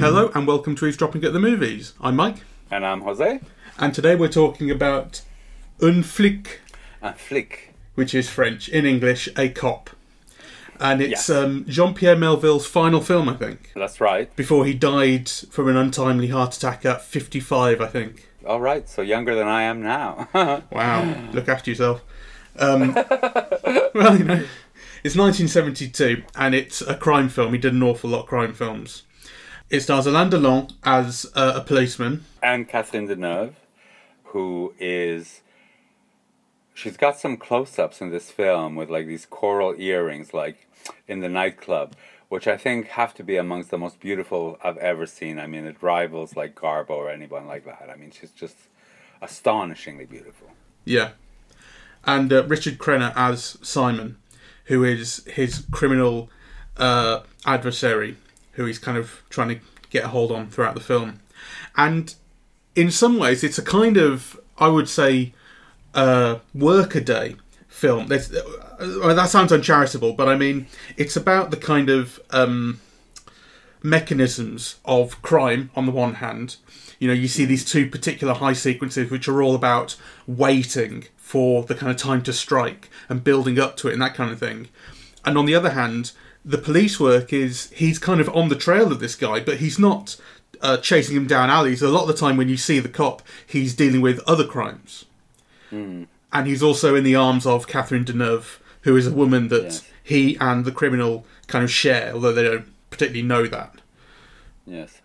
Hello and welcome to Eavesdropping at the Movies. I'm Mike, And I'm Jose. and today we're talking about Un flic, A Flic. which is French, in English, a cop. And it's Yes. um, Jean Pierre Melville's final film, I think, That's right. before he died from an untimely heart attack at 55, I think. All right. So younger than I am now. Wow, look after yourself. Um, well, you know, it's 1972, and it's a crime film. He did an awful lot of crime films. It stars Alain Delon as uh, a policeman. and Catherine Deneuve, who is. She's got some close ups in this film with like these coral earrings, like in the nightclub, which I think have to be amongst the most beautiful I've ever seen. I mean, it rivals like Garbo or anyone like that. I mean, she's just astonishingly beautiful. Yeah. And uh, Richard Crenna as Simon, who is his criminal uh, adversary, who he's kind of trying to get a hold on throughout the film. And in some ways, it's a kind of, I would say, uh, workaday film. There's, uh, that sounds uncharitable, but I mean, it's about the kind of um, mechanisms of crime on the one hand. You know, you see these two particular heist sequences which are all about waiting for the kind of time to strike and building up to it and that kind of thing. And on the other hand, the police work is he's kind of on the trail of this guy, but he's not uh, chasing him down alleys. A lot of the time, when you see the cop, he's dealing with other crimes. And he's also in the arms of Catherine Deneuve, who is a woman that Yes. he and the criminal kind of share, although they don't particularly know that. Yes,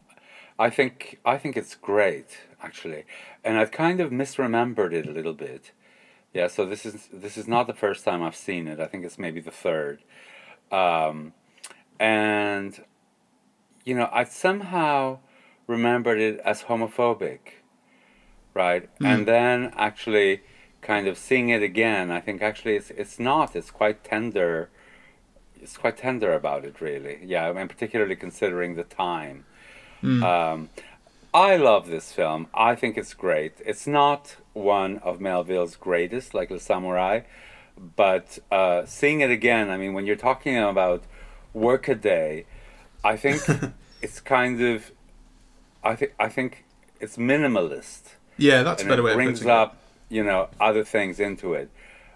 I think I think it's great actually, and I've kind of misremembered it a little bit. Yeah, so this is this is not the first time I've seen it. I think it's maybe the third, um, and you know I somehow remembered it as homophobic, right? And then actually kind of seeing it again, I think actually it's it's not. It's quite tender. It's quite tender about it, really. Yeah, I mean, particularly considering the time. Um, I love this film. I think it's great. It's not one of Melville's greatest, like Le Samurai, but uh, seeing it again, I mean, when you're talking about Workaday, I think it's kind of, I think I think it's minimalist Yeah, that's a and better it way of brings putting it. up you know other things into it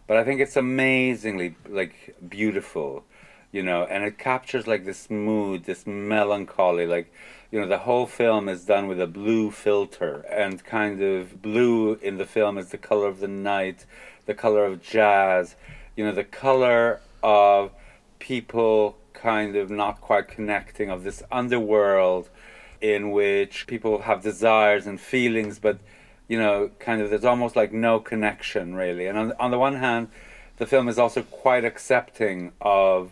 but i think it's amazingly like beautiful you know and it captures like this mood this melancholy like you know the whole film is done with a blue filter and kind of blue in the film is the color of the night the color of jazz you know the color of people kind of not quite connecting of this underworld in which people have desires and feelings but you know kind of there's almost like no connection really. And on, on the one hand the film is also quite accepting of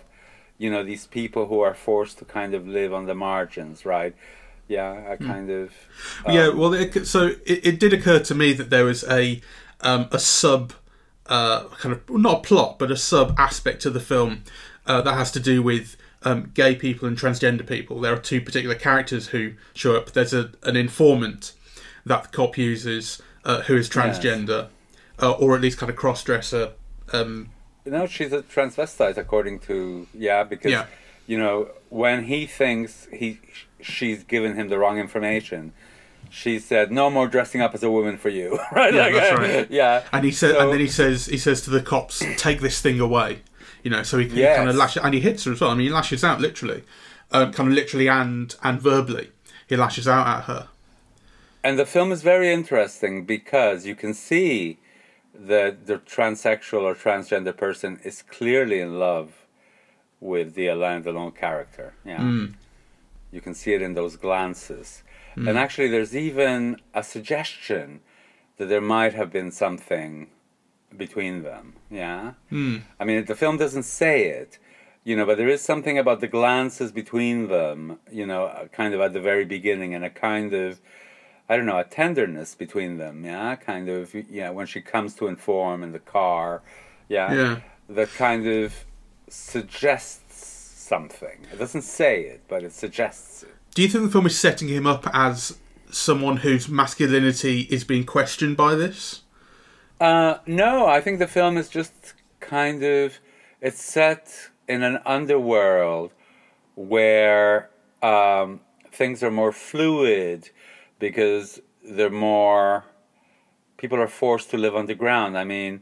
you know these people who are forced to kind of live on the margins right yeah I kind of yeah, um, well, it, so it, it did occur to me that there was a um, a sub uh, kind of not a plot, but a sub aspect to the film uh, that has to do with um, gay people and transgender people. There are two particular characters who show up. There's a, an informant that the cop uses uh, who is transgender, uh, or at least kind of cross dresser. Um, No, she's a transvestite, according to yeah, because Yeah. you know when he thinks he she's given him the wrong information, she said, "No more dressing up as a woman for you." right? Yeah, Like, that's right. Yeah, and he says, So- and then he says, he says to the cops, "Take this thing away," you know, so he can Yes. kind of lash, and he hits her as well. I mean, he lashes out literally, um, kind of literally and and verbally. He lashes out at her. And the film is very interesting because you can see that the transsexual or transgender person is clearly in love with the Alain Delon character. Yeah. Hmm. You can see it in those glances. Hmm. And actually, there's even a suggestion that there might have been something between them. Yeah. Hmm. I mean, the film doesn't say it, you know, but there is something about the glances between them, you know, uh, kind of at the very beginning, and a kind of, I don't know, a tenderness between them. Yeah, kind of, yeah, when she comes to inform in the car, yeah, Yeah. that kind of suggests something. It doesn't say it, but it suggests it. Do you think the film is setting him up as someone whose masculinity is being questioned by this? Uh, no, I think the film is just kind of it's set in an underworld where um, things are more fluid because they're more people are forced to live underground. I mean,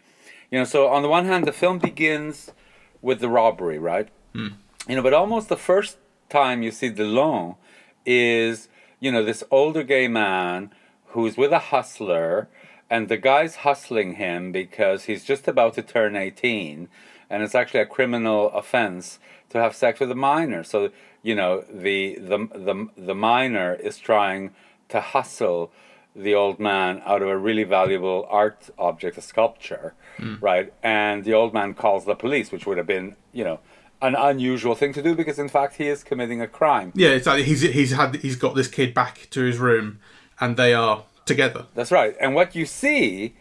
you know, so on the one hand, the film begins with the robbery, right? Hmm. You know, but almost the first time you see Delon is, you know, this older gay man who's with a hustler, and the guy's hustling him because he's just about to turn 18, and it's actually a criminal offense to have sex with a minor. So, you know, the the the, the minor is trying to hustle the old man out of a really valuable art object, a sculpture, hmm. right? And the old man calls the police, which would have been, you know, an unusual thing to do because in fact he is committing a crime. Yeah, it's like he's he's had he's got this kid back to his room, and they are together. That's right. And what you see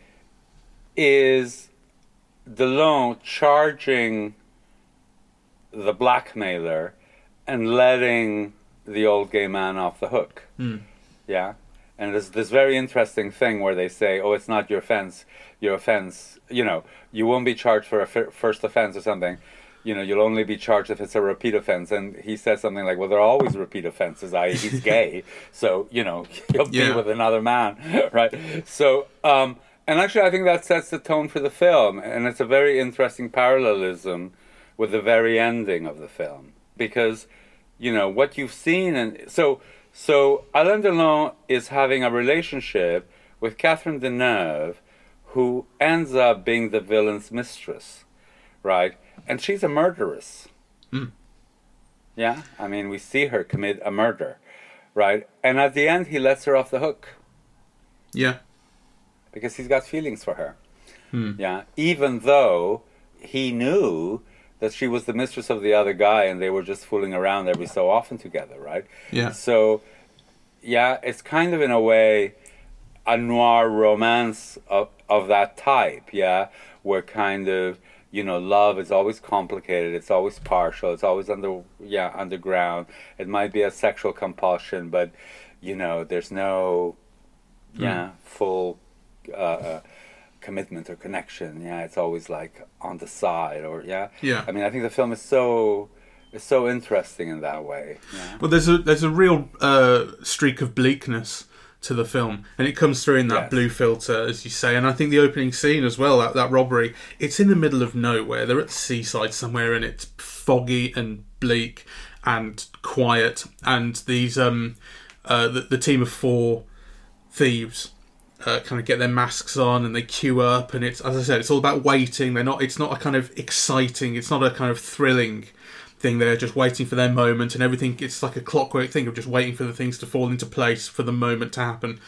is Delon charging the blackmailer and letting the old gay man off the hook. Hmm. Yeah. And there's this very interesting thing where they say, "Oh, it's not your offense. Your offense, you know, you won't be charged for a first offense or something. You know, you'll only be charged if it's a repeat offense." And he says something like, "Well, there are always repeat offenses. I he's gay, so you know he'll be with another man, right?" So, um, and actually, I think that sets the tone for the film, and it's a very interesting parallelism with the very ending of the film because you know what you've seen and so so Alain Delon is having a relationship with Catherine Deneuve who ends up being the villain's mistress right? And she's a murderess. Hmm. Yeah? I mean we see her commit a murder right? And at the end he lets her off the hook. Yeah, because he's got feelings for her. Hmm. Yeah, even though he knew that she was the mistress of the other guy and they were just fooling around every so often together, right? Yeah. So, yeah, it's kind of in a way a noir romance of, of that type, yeah, where kind of you know love is always complicated it's always partial it's always under yeah underground it might be a sexual compulsion but you know there's no yeah full uh, uh, commitment or connection yeah it's always like on the side or yeah Yeah. i mean i think the film is so is so interesting in that way yeah well, there's a there's a real uh, streak of bleakness to the film, and it comes through in that Yes. blue filter, as you say. And I think the opening scene as well, that, that robbery, it's in the middle of nowhere. They're at the seaside somewhere, and it's foggy and bleak and quiet. And these um, uh, the, the team of four thieves uh, kind of get their masks on and they queue up and it's as I said it's all about waiting. They're not it's not a kind of exciting it's not a kind of thrilling thing. They're just waiting for their moment and everything it's like a clockwork thing of just waiting for the things to fall into place for the moment to happen.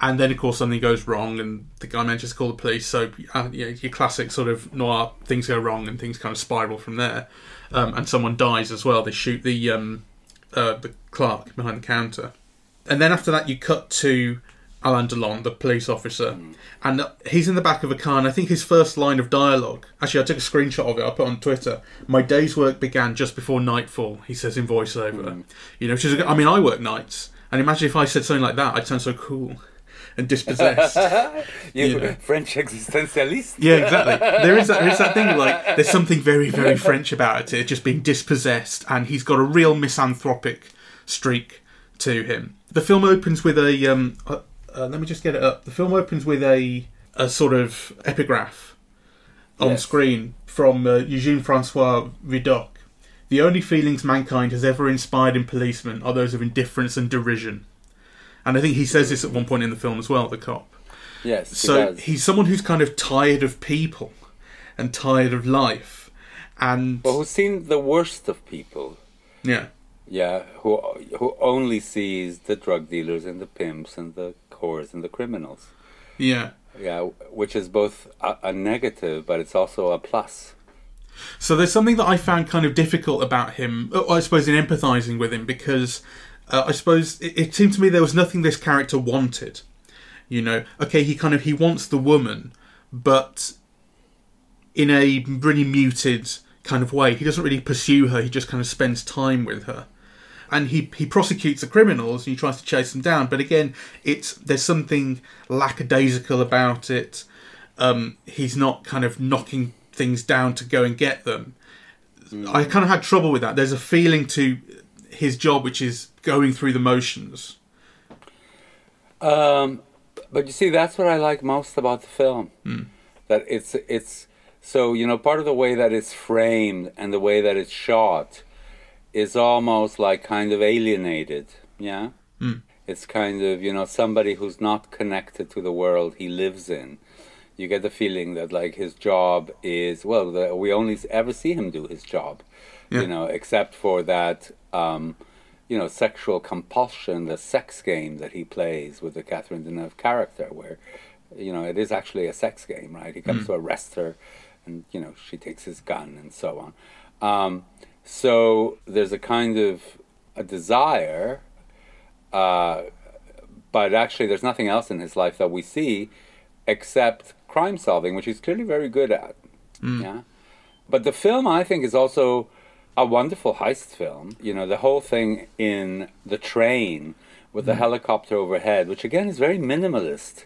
And then of course something goes wrong and the guy manages to call the police. So uh, you know, your classic sort of noir things go wrong and things kind of spiral from there. Um, and someone dies as well. They shoot the um, uh, the clerk behind the counter. And then after that you cut to Alain Delon, the police officer, and he's in the back of a car. And I think his first line of dialogue. Actually, I took a screenshot of it. I put it on Twitter. My day's work began just before nightfall. He says in voiceover. You know, which is. a- I mean, I work nights, and imagine if I said something like that, I'd sound so cool and dispossessed. you Yeah. french existentialist Yeah, exactly. There is that, there is that thing like there's something very very French about it, just being dispossessed, and he's got a real misanthropic streak to him. The film opens with a um, uh, uh, let me just get it up. The film opens with a a sort of epigraph on Yes. screen from uh, Eugene Francois Vidocq. The only feelings mankind has ever inspired in policemen are those of indifference and derision. And I think he says this at one point in the film as well, the cop. yes So he's someone who's kind of tired of people and tired of life, and but who's seen the worst of people yeah, Yeah, who who only sees the drug dealers and the pimps and the whores and the criminals. yeah. Yeah, which is both a, a negative, but it's also a plus. So there's something that I found kind of difficult about him. uh, I suppose in empathizing with him because uh, I suppose it, it seemed to me there was nothing this character wanted. You know, okay, he kind of he wants the woman, but in a really muted kind of way. He doesn't really pursue her. He just kind of spends time with her. And he he prosecutes the criminals and he tries to chase them down. But again, it's there's something lackadaisical about it. Um, he's not kind of knocking things down to go and get them. I kind of had trouble with that. There's a feeling to his job which is going through the motions. Um, but you see, that's what I like most about the film. That it's it's so you know part of the way that it's framed and the way that it's shot is almost like kind of alienated. Yeah, it's kind of you know somebody who's not connected to the world he lives in. You get the feeling that like his job is well, the, we only ever see him do his job. Yeah. You know, except for that. Um, you know, sexual compulsion, the sex game that he plays with the Catherine Deneuve character, where, you know, it is actually a sex game, right? He comes to arrest her, and you know, she takes his gun and so on. Um, so there's a kind of a desire, uh, but actually, there's nothing else in his life that we see except crime solving, which he's clearly very good at. Yeah, but the film, I think, is also a wonderful heist film. You know, the whole thing in the train with the helicopter overhead, which again is very minimalist.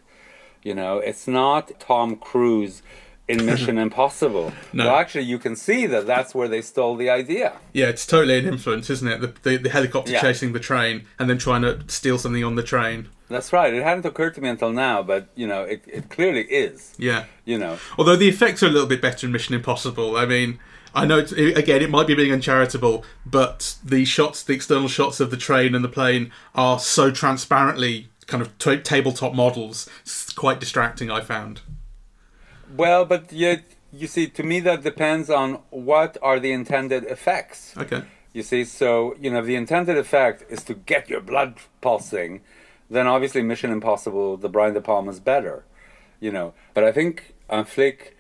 You know, it's not Tom Cruise in Mission Impossible. No. Well, actually, you can see that that's where they stole the idea. Yeah, it's totally an influence, isn't it? The, the, the helicopter Yeah. chasing the train and then trying to steal something on the train. That's right. It hadn't occurred to me until now, but you know, it, it clearly is. Yeah. You know, Although the effects are a little bit better in Mission Impossible. I mean, I know it's, again it might be being uncharitable, but the shots, the external shots of the train and the plane are so transparently kind of t- tabletop models. It's quite distracting. I found. Well, but yet you see, to me, that depends on what are the intended effects. Okay. You see, so you know, if the intended effect is to get your blood pulsing, then obviously Mission Impossible, the Brian De Palma's better, you know. But I think uh, Flic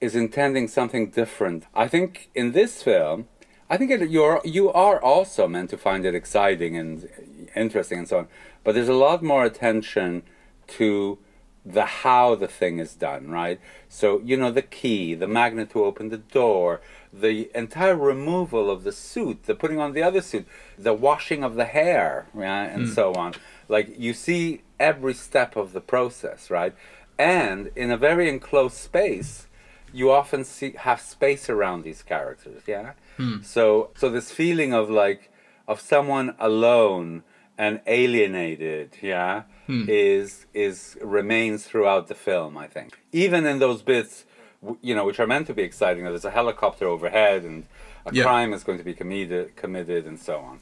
is intending something different. I think in this film, I think it, you're you are also meant to find it exciting and interesting and so on. But there's a lot more attention to the how the thing is done, right? So you know the key, the magnet to open the door, the entire removal of the suit, the putting on the other suit, the washing of the hair, right, and hmm. so on. Like you see every step of the process, right? And in a very enclosed space, you often see have space around these characters, yeah. Hmm. So so this feeling of like of someone alone and alienated, yeah, hmm. is is remains throughout the film. I think even in those bits, you know, which are meant to be exciting. There's a helicopter overhead, and a Yeah. crime is going to be committed, committed, and so on.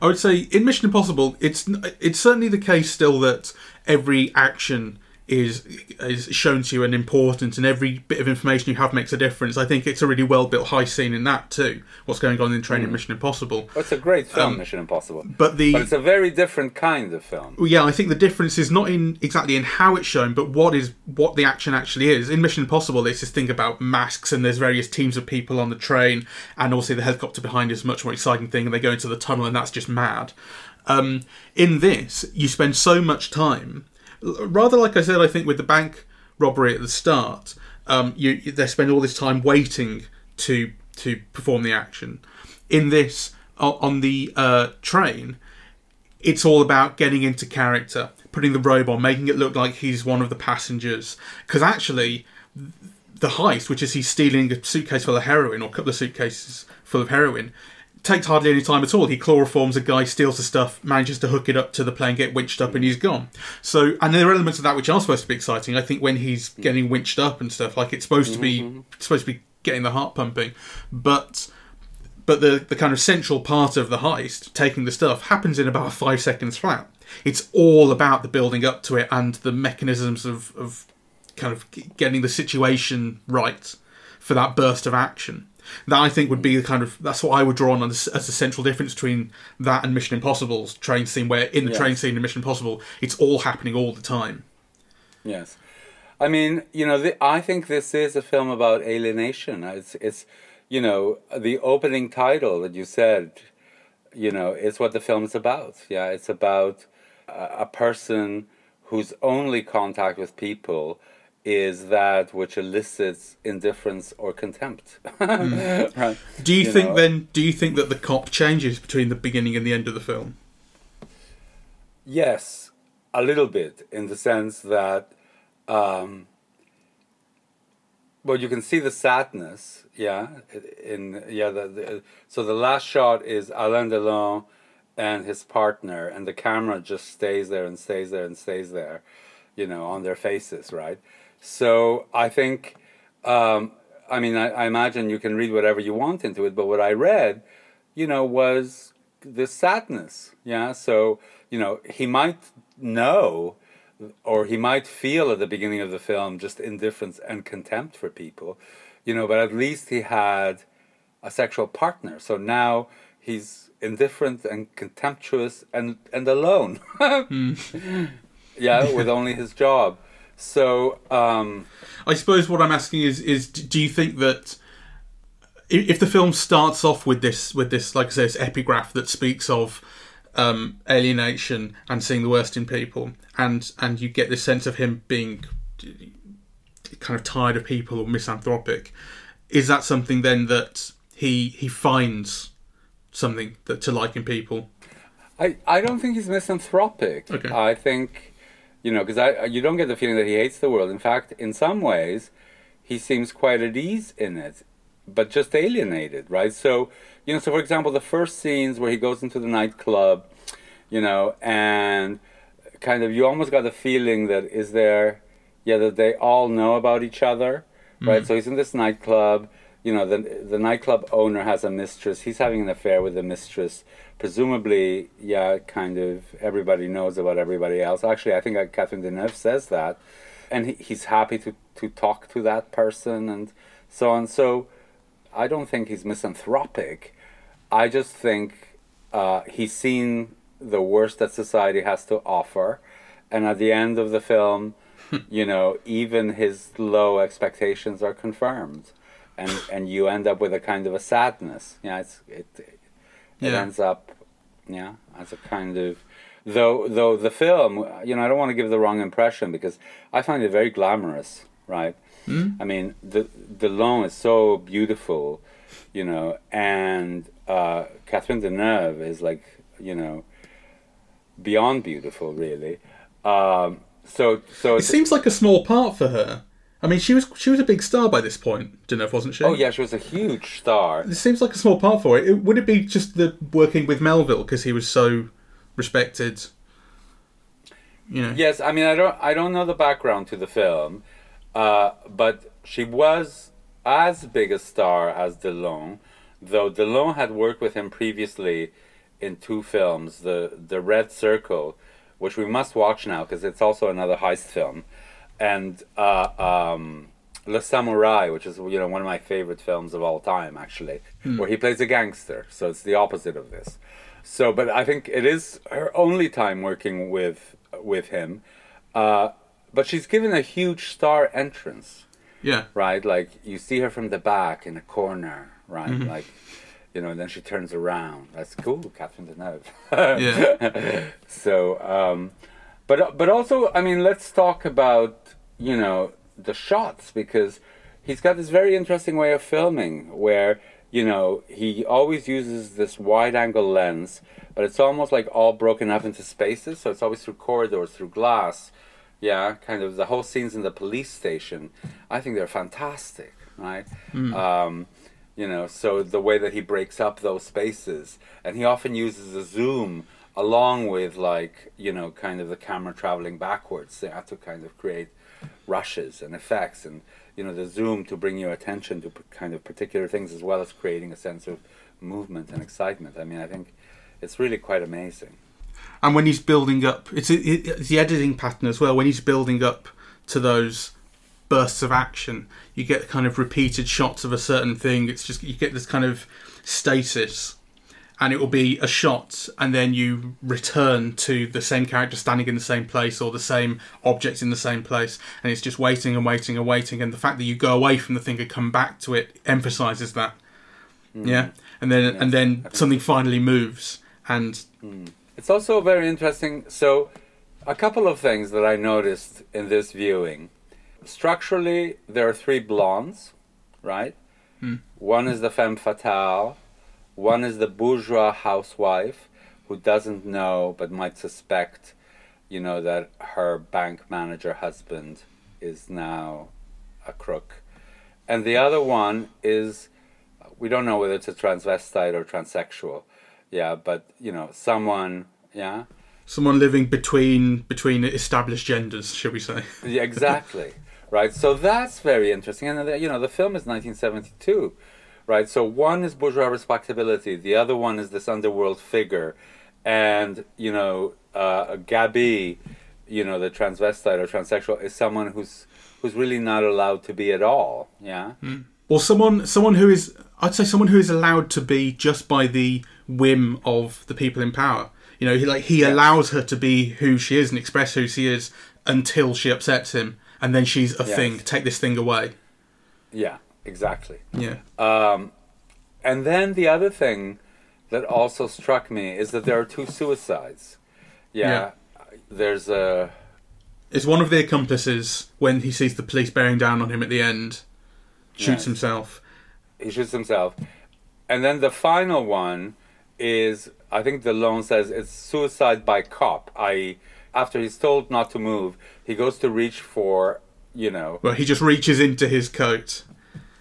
I would say in Mission Impossible, it's it's certainly the case still that every action is is shown to you and important, and every bit of information you have makes a difference. I think it's a really well built heist scene in that too. What's going on in Train in Mission Impossible, Oh, It's a great film, Mission Impossible, but the but it's a very different kind of film. Yeah, I think the difference is not in exactly in how it's shown, but what is what the action actually is. In Mission Impossible, there's this thing about masks, and there's various teams of people on the train, and also the helicopter behind is a much more exciting thing, and they go into the tunnel, and that's just mad. Um, in this, you spend so much time, rather like I said, I think with the bank robbery at the start, um, you they spend all this time waiting to to perform the action. In this, on the uh, train, it's all about getting into character, putting the robe on, making it look like he's one of the passengers. Because actually, the heist, which is he's stealing a suitcase full of heroin or a couple of suitcases full of heroin, takes hardly any time at all. He chloroforms a guy, steals the stuff, manages to hook it up to the plane, get winched up, and he's gone. So, and there are elements of that which are supposed to be exciting. I think when he's hmm. getting winched up and stuff, like it's supposed to be it's supposed to be getting the heart pumping, but but the, the kind of central part of the heist, taking the stuff, happens in about five seconds flat. It's all about the building up to it and the mechanisms of, of kind of getting the situation right for that burst of action. That I think would be the kind of that's what I would draw on as, as the central difference between that and Mission Impossible's train scene, where in the Yes. train scene in Mission Impossible, it's all happening all the time. Yes, I mean, you know, the, I think this is a film about alienation. It's, it's, you know, the opening title that you said, you know, is what the film is about. Yeah, it's about a, a person whose only contact with people is that which elicits indifference or contempt. right. Do you, You think know- then? Do you think that the cop changes between the beginning and the end of the film? Yes, a little bit in the sense that um, well, you can see the sadness, yeah. In yeah, the, the so the last shot is Alain Delon and his partner, and the camera just stays there and stays there and stays there, you know, on their faces, right? So I think, um, I mean, I, I imagine you can read whatever you want into it, but what I read, you know, was the sadness, yeah. So you know, he might know or he might feel at the beginning of the film just indifference and contempt for people, you know, but at least he had a sexual partner. So now he's indifferent and contemptuous and and alone. mm. Yeah, with only his job. So um, I suppose what I'm asking is is do you think that if the film starts off with this with this like I say this epigraph that speaks of um, alienation and seeing the worst in people, and and you get this sense of him being kind of tired of people or misanthropic. Is that something then that he he finds something that to like in people? I, I don't think he's misanthropic. Okay. I think, you know, because I you don't get the feeling that he hates the world. In fact, in some ways, he seems quite at ease in it, but just alienated, right? So you know, so for example, the first scenes where he goes into the nightclub, you know, and kind of you almost got the feeling that is there, yeah, that they all know about each other, right? Mm. So he's in this nightclub. You know, the the nightclub owner has a mistress. He's having an affair with the mistress. Presumably, yeah, kind of everybody knows about everybody else. Actually, I think Catherine Deneuve says that, and he, he's happy to to talk to that person and so on. So I don't think he's misanthropic. I just think uh, he's seen the worst that society has to offer, and at the end of the film, you know, even his low expectations are confirmed, and and you end up with a kind of a sadness. Yeah, it's it it yeah. ends up, yeah, as a kind of though though the film, you know, I don't want to give the wrong impression because I find it very glamorous, right? Mm. I mean, the Delon is so beautiful, you know, and uh, Catherine Deneuve is like, you know, beyond beautiful, really. Um, so, so it seems like a small part for her. I mean, she was she was a big star by this point, Deneuve, wasn't she? Oh yeah, she was a huge star. It seems like a small part for it. it would it be just the working with Melville because he was so respected? You know. Yes, I mean, I don't I don't know the background to the film. Uh, but she was as big a star as Delon, though Delon had worked with him previously in two films, the the Red Circle, which we must watch now because it's also another heist film, and uh, um, Le Samurai, which is you know one of my favorite films of all time, actually, hmm. where he plays a gangster. So it's the opposite of this. So, but I think it is her only time working with with him. Uh, but she's given a huge star entrance. Yeah. Right? Like you see her from the back in a corner, right? Mm-hmm. Like you know, and then she turns around. That's cool, Catherine Deneuve. yeah. so, um, but but also, I mean, let's talk about you know the shots because he's got this very interesting way of filming where you know he always uses this wide angle lens, but it's almost like all broken up into spaces. So it's always through corridors, through glass yeah, kind of the whole scenes in the police station. I think they're fantastic, right? Mm. Um, you know, so the way that he breaks up those spaces, and he often uses a zoom along with like you know, kind of the camera traveling backwards. They have to kind of create rushes and effects, and you know, the zoom to bring your attention to kind of particular things as well as creating a sense of movement and excitement. I mean, I think it's really quite amazing and when he's building up, it's, it's the editing pattern as well. When he's building up to those bursts of action, you get kind of repeated shots of a certain thing. It's just you get this kind of stasis, and it will be a shot, and then you return to the same character standing in the same place or the same object in the same place, and it's just waiting and waiting and waiting. And the fact that you go away from the thing and come back to it emphasizes that. Mm. Yeah, and then and then something finally moves, and mm. It's also very interesting. So, a couple of things that I noticed in this viewing. Structurally, there are three blondes, right? Hmm. One is the femme fatale, one is the bourgeois housewife who doesn't know but might suspect, you know, that her bank manager husband is now a crook. and the other one is we don't know whether it's a transvestite or transsexual. Yeah, but you know, someone. Yeah. Someone living between between established genders, should we say? Yeah, exactly. right. So that's very interesting, and uh, you know, the film is 1972. Right. So one is bourgeois respectability. The other one is this underworld figure, and you know, uh, Gabi, you know, the transvestite or transsexual is someone who's who's really not allowed to be at all. Yeah. Mm. Or someone someone who is I'd say someone who is allowed to be just by the whim of the people in power. You know, he like he yes. allows her to be who she is and express who she is until she upsets him, and then she's a yes. thing. Take this thing away. Yeah, exactly. Yeah. Um, and then the other thing that also struck me is that there are two suicides. Yeah. yeah. There's a. Is one of the accomplices when he sees the police bearing down on him at the end, shoots himself. He shoots himself, and then the final one is I think Delon says it's suicide by cop. I after he's told not to move, he goes to reach for you know. Well, he just reaches into his coat.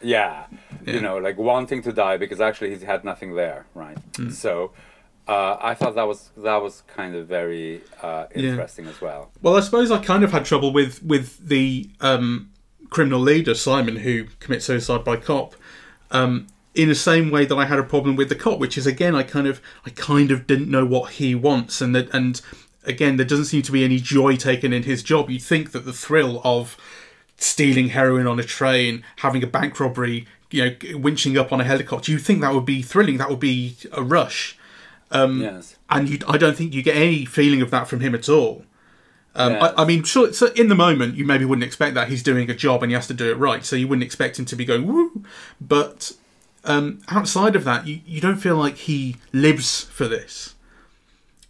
Yeah, yeah. you know, like wanting to die because actually he's had nothing there, right? Mm. So. Uh, I thought that was that was kind of very uh, interesting yeah. as well. Well, I suppose I kind of had trouble with with the um, criminal leader Simon, who commits suicide by cop. Um, in the same way that I had a problem with the cop, which is again I kind of I kind of didn't know what he wants, and that and again there doesn't seem to be any joy taken in his job. You'd think that the thrill of stealing heroin on a train, having a bank robbery, you know, winching up on a helicopter, you think that would be thrilling. That would be a rush. Um, yes. And you, I don't think you get any feeling of that from him at all. Um, yes. I, I, mean, sure, so in the moment, you maybe wouldn't expect that he's doing a job and he has to do it right, so you wouldn't expect him to be going woo. But um, outside of that, you, you don't feel like he lives for this.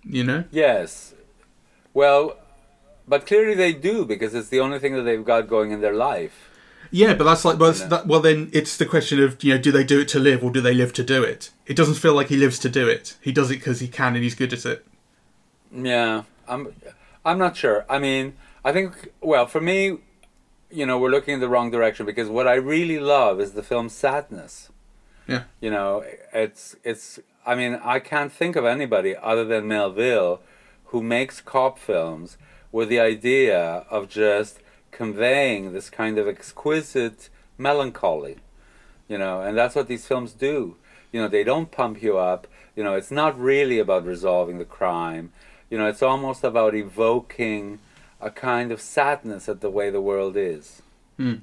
You know? Yes. Well, but clearly they do because it's the only thing that they've got going in their life. Yeah, but that's like well, that, well then it's the question of you know do they do it to live or do they live to do it? It doesn't feel like he lives to do it. He does it because he can and he's good at it. Yeah, I'm I'm not sure. I mean, I think well for me, you know, we're looking in the wrong direction because what I really love is the film Sadness. Yeah. You know, it's it's. I mean, I can't think of anybody other than Melville who makes cop films with the idea of just conveying this kind of exquisite melancholy. You know, and that's what these films do. You know, they don't pump you up. You know, it's not really about resolving the crime. You know, it's almost about evoking a kind of sadness at the way the world is. Mm.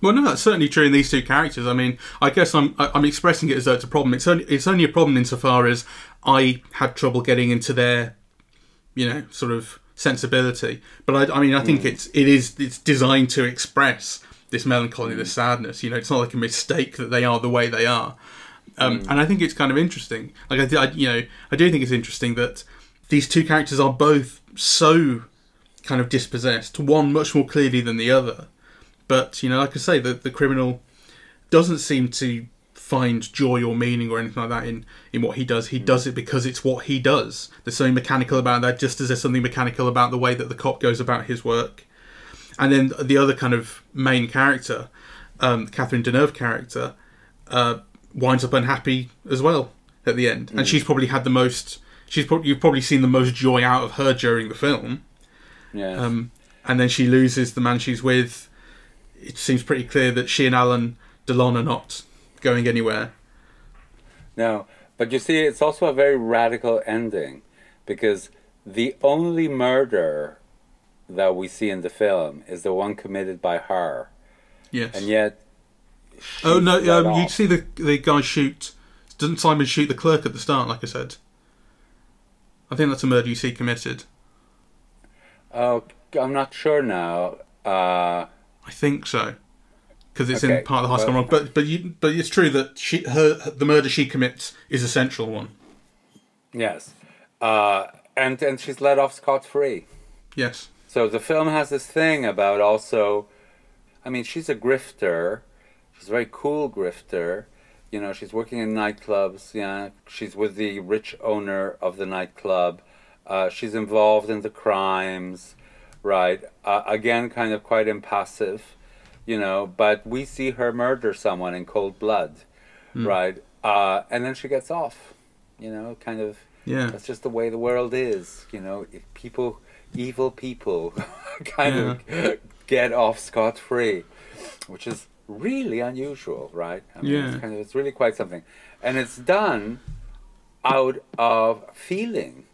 Well, no, that's certainly true in these two characters. I mean, I guess I'm I'm expressing it as though it's a problem. It's only it's only a problem insofar as I had trouble getting into their, you know, sort of sensibility. But I, I mean, I think mm. it's it is it's designed to express this melancholy, mm. this sadness. You know, it's not like a mistake that they are the way they are. Um, mm. And I think it's kind of interesting. Like I, I, you know, I do think it's interesting that these two characters are both so kind of dispossessed. One much more clearly than the other. But you know, like I say, the the criminal doesn't seem to find joy or meaning or anything like that in in what he does. He does it because it's what he does. There's something mechanical about that, just as there's something mechanical about the way that the cop goes about his work. And then the other kind of main character, um, Catherine Deneuve character, uh, winds up unhappy as well at the end, mm. and she's probably had the most. She's probably you've probably seen the most joy out of her during the film. Yeah. Um, and then she loses the man she's with it seems pretty clear that she and Alan Delon are not going anywhere. No, but you see, it's also a very radical ending because the only murder that we see in the film is the one committed by her. Yes. And yet. Oh no! Um, you see the the guy shoot. Doesn't Simon shoot the clerk at the start? Like I said. I think that's a murder you see committed. Oh, I'm not sure now. Uh, I think so, because it's okay, in part of the high school. Well, but but you, but it's true that she her the murder she commits is a central one. Yes, uh, and and she's let off scot free. Yes. So the film has this thing about also, I mean, she's a grifter. She's a very cool grifter. You know, she's working in nightclubs. Yeah, she's with the rich owner of the nightclub. Uh, she's involved in the crimes right? Uh, again, kind of quite impassive, you know, but we see her murder someone in cold blood, right? Uh, and then she gets off, you know, kind of. Yeah. That's just the way the world is, you know. If people, evil people, kind of get off scot free, which is really unusual, right? I mean, Yeah. it's kind of it's really quite something, and it's done out of feeling.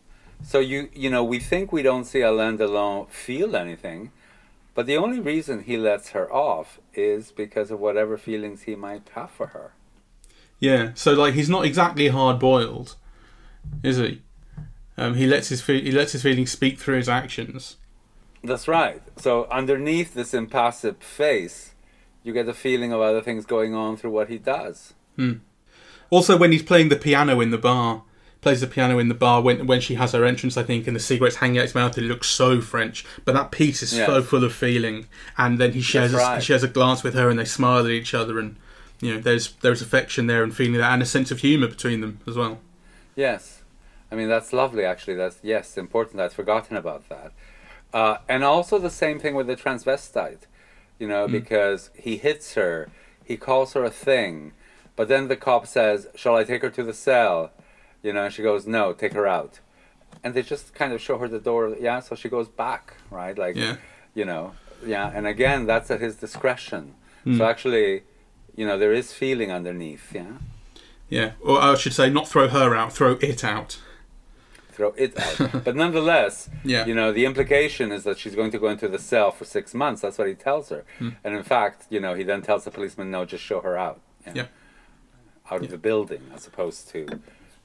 So you you know we think we don't see Alain Delon feel anything, but the only reason he lets her off is because of whatever feelings he might have for her. Yeah, so like he's not exactly hard boiled, is he? Um, he lets his fe- he lets his feelings speak through his actions. That's right. So underneath this impassive face, you get a feeling of other things going on through what he does. Hmm. Also, when he's playing the piano in the bar, plays the piano in the bar when when she has her entrance, I think, and the cigarette's hanging out his mouth. It looks so French, but that piece is so full of feeling. And then he shares That's a, he shares a glance with her, and they smile at each other, and you know, there's there's affection there and feeling that, and a sense of humour between them as well. Yes, I mean that's lovely. Actually, that's yes important. I'd forgotten about that. Uh, and also the same thing with the transvestite, you know, because he hits her, he calls her a thing, but then the cop says, "Shall I take her to the cell?" You know, and she goes, "No, take her out." And they just kind of show her the door. Yeah, so she goes back, right? Like, Yeah. you know, yeah. And again, that's at his discretion. So hmm. actually, you know, there is feeling underneath. Yeah. Yeah, or I should say, not throw her out, throw it out. throw it out. but nonetheless, Yeah. you know, the implication is that she's going to go into the cell for six months. That's what he tells her. Hmm. And in fact, you know, he then tells the policeman, no, just show her out. Yeah. Yeah. Out of the building as opposed to,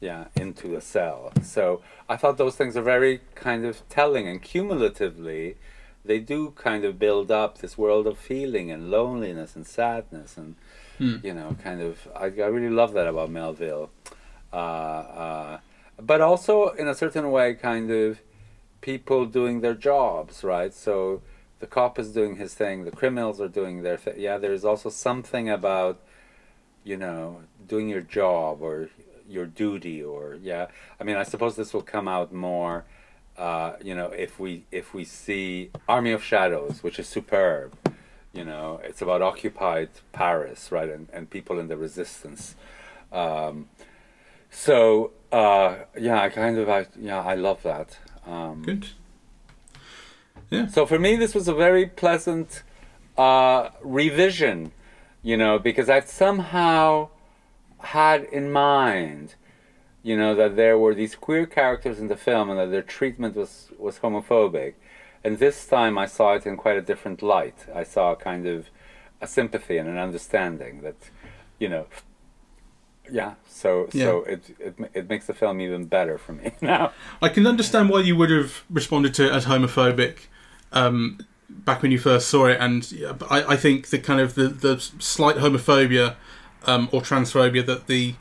yeah, into a cell. So I thought those things are very kind of telling and cumulatively, they do kind of build up this world of feeling and loneliness and sadness and, you know, kind of, I, I really love that about Melville. Uh, uh, but also in a certain way kind of people doing their jobs right so the cop is doing his thing the criminals are doing their thing yeah there's also something about you know doing your job or your duty or yeah i mean i suppose this will come out more uh, you know if we if we see army of shadows which is superb you know it's about occupied paris right and, and people in the resistance um, so uh, yeah, I kind of I, yeah I love that. Um, Good. Yeah so for me, this was a very pleasant uh, revision, you know, because I've somehow had in mind, you know, that there were these queer characters in the film and that their treatment was was homophobic, and this time I saw it in quite a different light. I saw a kind of a sympathy and an understanding that, you know. Yeah, so so it, it it makes the film even better for me now. I can understand why you would have responded to it as homophobic um, back when you first saw it, and yeah, I, I think the kind of the, the slight homophobia um, or transphobia that the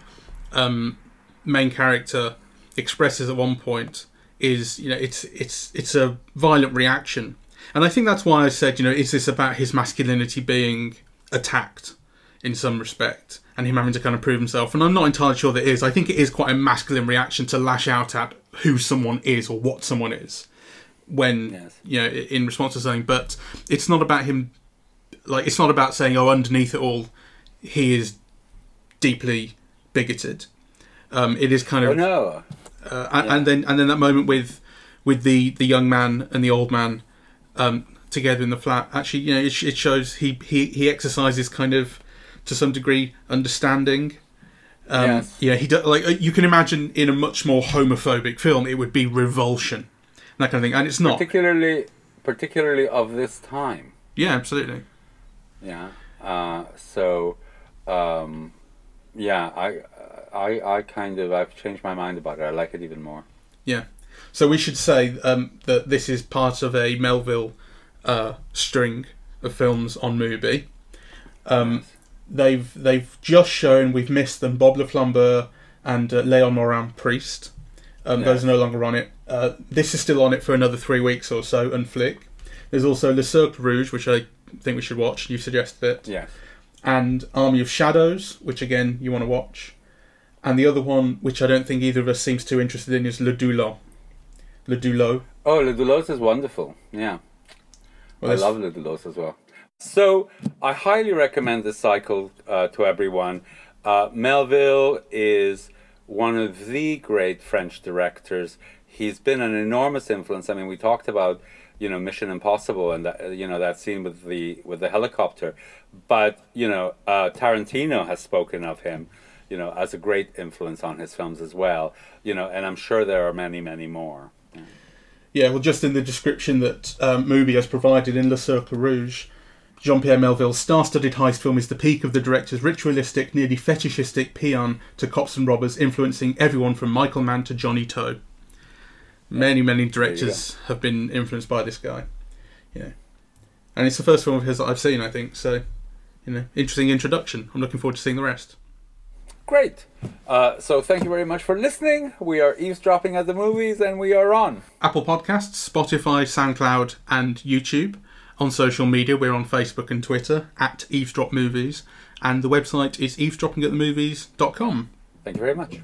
um, main character expresses at one point is, you know, it's it's it's a violent reaction, and I think that's why I said, you know, is this about his masculinity being attacked in some respect? And him having to kind of prove himself, and I'm not entirely sure that it is. I think it is quite a masculine reaction to lash out at who someone is or what someone is when Yes. you know in response to something but it's not about him like it's not about saying oh underneath it all he is deeply bigoted um it is kind of Oh no, uh, and, and then and then that moment with with the the young man and the old man um together in the flat actually you know it, it shows he he he exercises kind of to some degree understanding um Yes. yeah he does like you can imagine in a much more homophobic film it would be revulsion that kind of thing and it's not particularly particularly of this time. yeah absolutely Yeah. Uh, so, um, yeah, I, I, I kind of I've changed my mind about it. I like it even more. Yeah. So we should say um, that this is part of a Melville uh, string of films on Mubi. Um, they've they've just shown we've missed them Bob Le Flambeur and uh, Leon Morin Priest. Um. Those are no longer on it. Uh, this is still on it for another three weeks or so. Un Flic. There's also Le Cercle Rouge, which I think we should watch. You suggested it Yes. And Army of Shadows, which again you want to watch, and the other one, which I don't think either of us seems too interested in, is Le Doulot. Le Doulot. Oh, Le Doulos is wonderful. Yeah, Well, I love Le Doulos as well. So I highly recommend this cycle uh, to everyone. Uh, Melville is one of the great French directors. He's been an enormous influence. I mean, we talked about you know Mission Impossible and that you know that scene with the with the helicopter, but you know uh, Tarantino has spoken of him, you know, as a great influence on his films as well. You know, and I'm sure there are many, many more. Yeah. Well, just in the description that um, Mubi has provided in Le Cercle Rouge, Jean Pierre Melville's star studded heist film is the peak of the director's ritualistic, nearly fetishistic paean to cops and robbers, influencing everyone from Michael Mann to Johnnie To. Many, many directors have been influenced by this guy. Yeah. And it's the first film of his that I've seen, I think, so, you know, interesting introduction. I'm looking forward to seeing the rest. Great. Uh, so thank you very much for listening. We are eavesdropping at the movies and we are on Apple Podcasts, Spotify, SoundCloud, and YouTube. On social media, we're on Facebook and Twitter at Eavesdrop Movies, and the website is eavesdroppingatthemovies.com. Thank you very much.